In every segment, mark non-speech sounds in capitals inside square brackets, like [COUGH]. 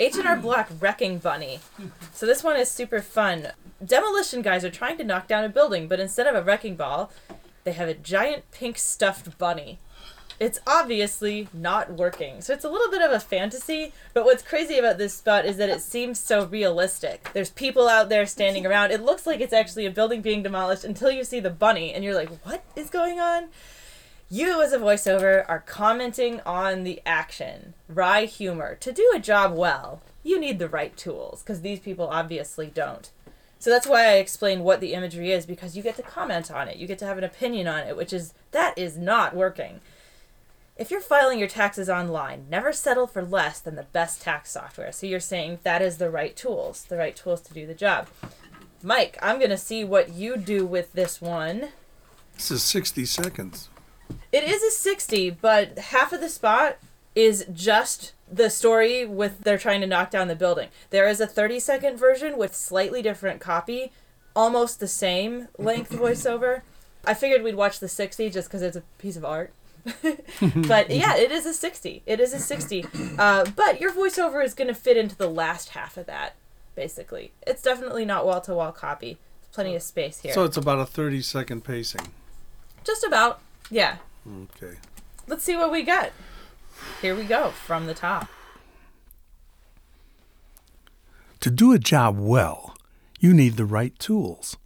H&R Block Wrecking Bunny. So this one is super fun. Demolition guys are trying to knock down a building, but instead of a wrecking ball, they have a giant pink stuffed bunny. It's obviously not working. So it's a little bit of a fantasy, but what's crazy about this spot is that it seems so realistic. There's people out there standing around. It looks like it's actually a building being demolished until you see the bunny and you're like, "What is going on?" You, as a voiceover, are commenting on the action. Wry humor. To do a job well, you need the right tools, because these people obviously don't. So that's why I explain what the imagery is, because you get to comment on it. You get to have an opinion on it, which is, that is not working. If you're filing your taxes online, never settle for less than the best tax software. So you're saying that is the right tools, the right tools to do the job. Mike, I'm going to see what you do with this one. This is 60 seconds. It is a 60, but half of the spot is just the story with they're trying to knock down the building. There is a 30 second version with slightly different copy, almost the same length voiceover. I figured we'd watch the 60 just because it's a piece of art. [LAUGHS] but yeah, it is a 60. It is a 60. Uh, but your voiceover is going to fit into the last half of that, basically. It's definitely not wall to wall copy. There's plenty of space here. So it's about a 30 second pacing. Just about. Yeah. Okay. Let's see what we got. Here we go from the top. To do a job well, you need the right tools.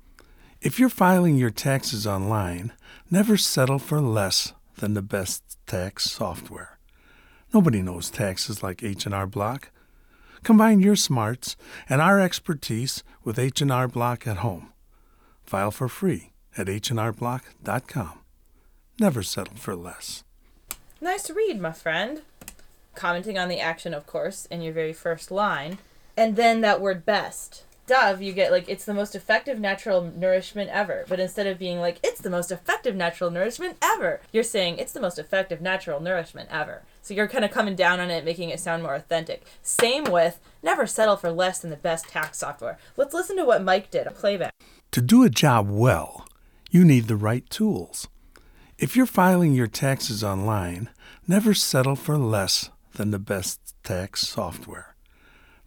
If you're filing your taxes online, never settle for less than the best tax software. Nobody knows taxes like H&R Block. Combine your smarts and our expertise with H&R Block at home. File for free at hnrblock.com. Never settle for less. Nice read, my friend. Commenting on the action, of course, in your very first line. And then that word best. Dove, you get like, it's the most effective natural nourishment ever. But instead of being like, it's the most effective natural nourishment ever, you're saying, it's the most effective natural nourishment ever. So you're kind of coming down on it, making it sound more authentic. Same with, never settle for less than the best tax software. Let's listen to what Mike did, a playback. To do a job well, you need the right tools. If you're filing your taxes online, never settle for less than the best tax software.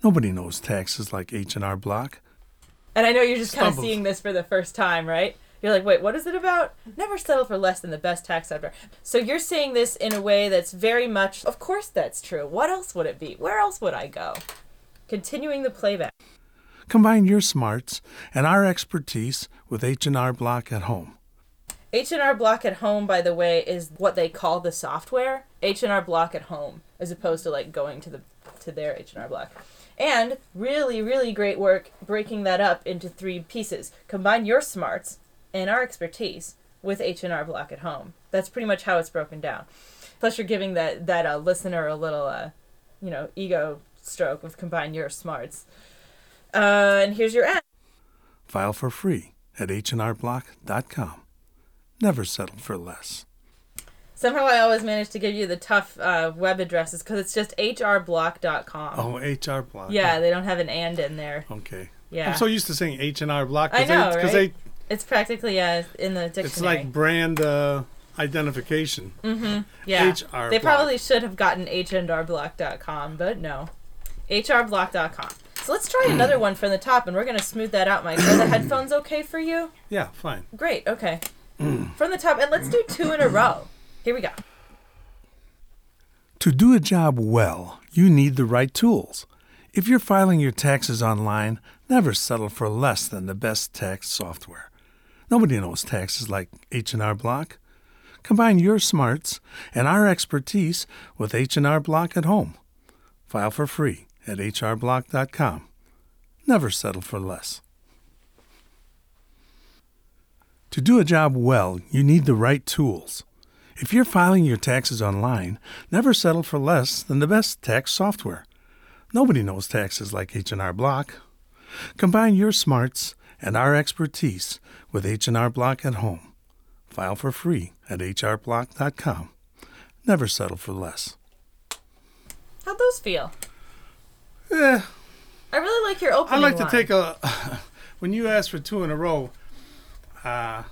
Nobody knows taxes like H&R Block. And I know you're just kind of seeing this for the first time, right? You're like, wait, what is it about? Never settle for less than the best tax software. So you're saying this in a way that's very much, of course that's true. What else would it be? Where else would I go? Continuing the playback. Combine your smarts and our expertise with H&R Block at home. H&R Block at Home, by the way, is what they call the software. H&R Block at Home, as opposed to like going to the to their H&R Block. And really, really great work breaking that up into three pieces. Combine your smarts and our expertise with H&R Block at Home. That's pretty much how it's broken down. Plus, you're giving that that uh, listener a little, uh, you know, ego stroke with combine your smarts. Uh, and here's your end. File for free at hnrblock.com. Never settle for less. Somehow I always manage to give you the tough uh, web addresses because it's just hrblock.com. Oh, HR Block. Yeah, they don't have an and in there. Okay. Yeah. I'm so used to saying H&R Block. I know, Because right? It's practically uh, in the dictionary. it's like brand uh, identification. Mm-hmm. Yeah. HR They probably should have gotten hrblog.com, but no. hrblock.com. So let's try another one from the top, and we're going to smooth that out, Mike. Are the [COUGHS] headphones okay for you? Yeah, fine. Great, okay. From the top, and let's do two in a row. Here we go. To do a job well, you need the right tools. If you're filing your taxes online, never settle for less than the best tax software. Nobody knows taxes like H&R Block. Combine your smarts and our expertise with H&R Block at home. File for free at hrblock.com. Never settle for less. To do a job well, you need the right tools. If you're filing your taxes online, never settle for less than the best tax software. Nobody knows taxes like H&R Block. Combine your smarts and our expertise with H&R Block at home. File for free at hrblock.com. Never settle for less. How'd those feel? Yeah. I really like your opening. I like to line. take a. [LAUGHS] when you ask for two in a row, uh,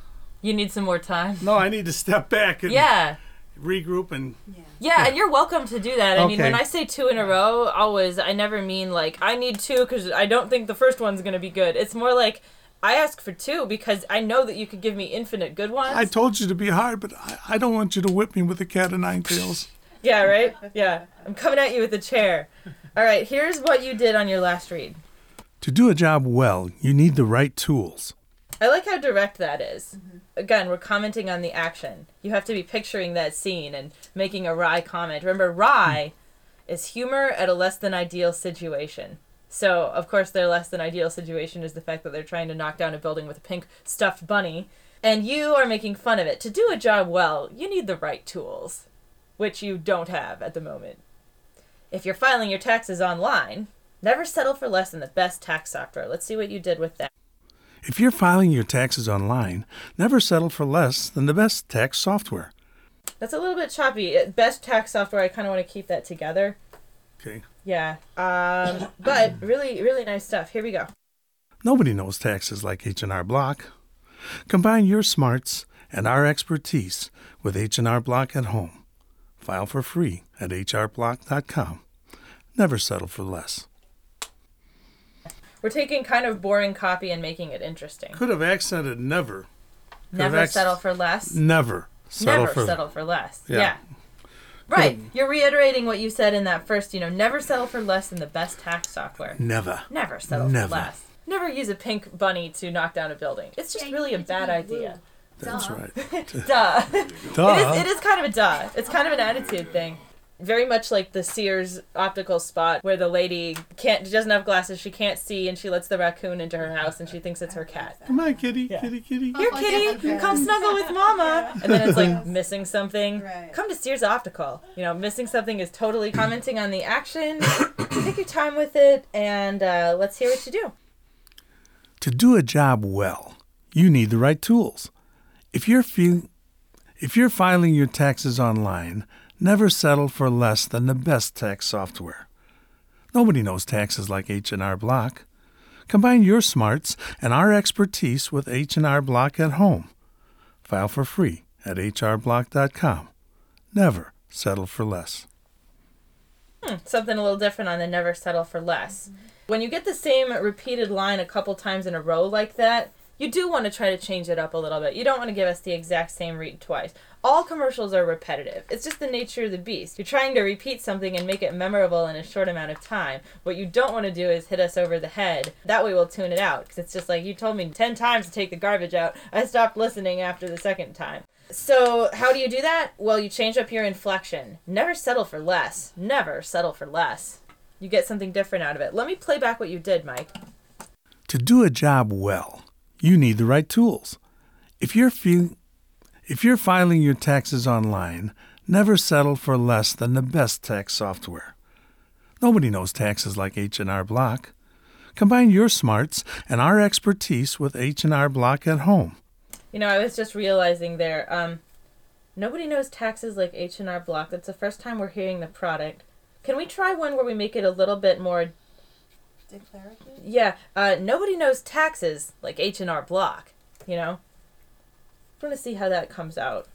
You need some more time. no, I need to step back and Yeah. regroup and Yeah, Yeah, and you're welcome to do that. I mean, when I say two in a row, always, I never mean like, I need two because I don't think the first one's going to be good. It's more like, I ask for two because I know that you could give me infinite good ones. I told you to be hard, but I, I don't want you to whip me with a cat of nine tails. [LAUGHS] yeah, right? Yeah. I'm coming at you with a chair. All right, here's what you did on your last read. To do a job well, you need the right tools. I like how direct that is. Mm-hmm. Again, we're commenting on the action. You have to be picturing that scene and making a wry comment. Remember, wry is humor at a less than ideal situation. So, of course, their less than ideal situation is the fact that they're trying to knock down a building with a pink stuffed bunny, and you are making fun of it. To do a job well, you need the right tools, which you don't have at the moment. If you're filing your taxes online, never settle for less than the best tax software. Let's see what you did with that. If you're filing your taxes online, never settle for less than the best tax software. That's a little bit choppy. Uh, Best tax software. I kind of want to keep that together. Okay. Yeah. Um, but really, really nice stuff. Here we go. Nobody knows taxes like H&R Block. Combine your smarts and our expertise with H&R Block at home. File for free at hrblock.com. Never settle for less. We're taking kind of boring copy and making it interesting. Could have accented never. Never Correct. settle for less. Never settle Never for settle for less. Yeah. Yeah. Right. You're reiterating what you said in that first, you know, never settle for less than the best tax software. never. Never settle Never. for less. Never use a pink bunny to knock down a building. It's just Yeah, really a need it to bad idea. That's Duh. right. [LAUGHS] Duh. Duh. It is, it is kind of a duh. It's kind of an attitude thing. Very much like the Sears optical spot where the lady can't she doesn't have glasses, she can't see, and she lets the raccoon into her house and she thinks it's her cat. Come on, kitty, Yeah. kitty, kitty. Here, Oh, kitty, yeah. come snuggle with mama. And then it's like [LAUGHS] missing something. Right. Come to Sears Optical. You know, missing something is totally commenting on the action. [COUGHS] Take your time with it, and uh, let's hear what you do. To do a job well, you need the right tools. If you're fe- if you're filing your taxes online, never settle for less than the best tax software. Nobody knows taxes like H&R Block. Combine your smarts and our expertise with H&R Block at home. File for free at hrblock.com. Never settle for less. Hmm, something a little different on the never settle for less. When you get the same repeated line a couple times in a row like that, you do want to try to change it up a little bit. You don't want to give us the exact same read twice. All commercials are repetitive. It's just the nature of the beast. You're trying to repeat something and make it memorable in a short amount of time. What you don't want to do is hit us over the head. That way we'll tune it out. Because it's just like, you told me 10 times to take the garbage out. I stopped listening after the second time. So, how do you do that? Well, you change up your inflection. Never settle for less. Never settle for less. You get something different out of it. Let me play back what you did, Mike. To do a job well, you need the right tools. If you're fe- if you're filing your taxes online, never settle for less than the best tax software. Nobody knows taxes like H&R Block. Combine your smarts and our expertise with H&R Block at home. You know, I was just realizing there. Um, nobody knows taxes like H and R Block. That's the first time we're hearing the product. Can we try one where we make it a little bit more? Declarative? Yeah. Uh, nobody knows taxes like H and R Block. You know. I want to see how that comes out.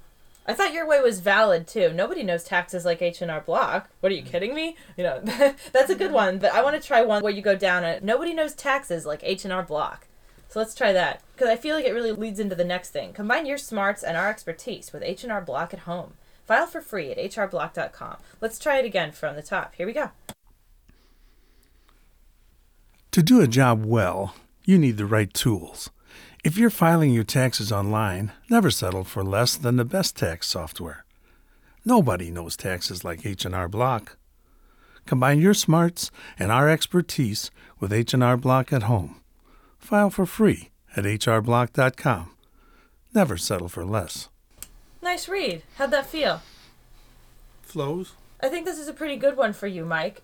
I thought your way was valid too. Nobody knows taxes like H and R Block. What are you mm. kidding me? You know, [LAUGHS] that's a good mm-hmm. one. But I want to try one where you go down it. Nobody knows taxes like H and R Block. So let's try that because I feel like it really leads into the next thing. Combine your smarts and our expertise with H and R Block at home. File for free at hrblock.com. Let's try it again from the top. Here we go. To do a job well, you need the right tools. If you're filing your taxes online, never settle for less than the best tax software. Nobody knows taxes like H&R Block. Combine your smarts and our expertise with H&R Block at home. File for free at hrblock.com. Never settle for less. Nice read. How'd that feel? Flows? I think this is a pretty good one for you, Mike.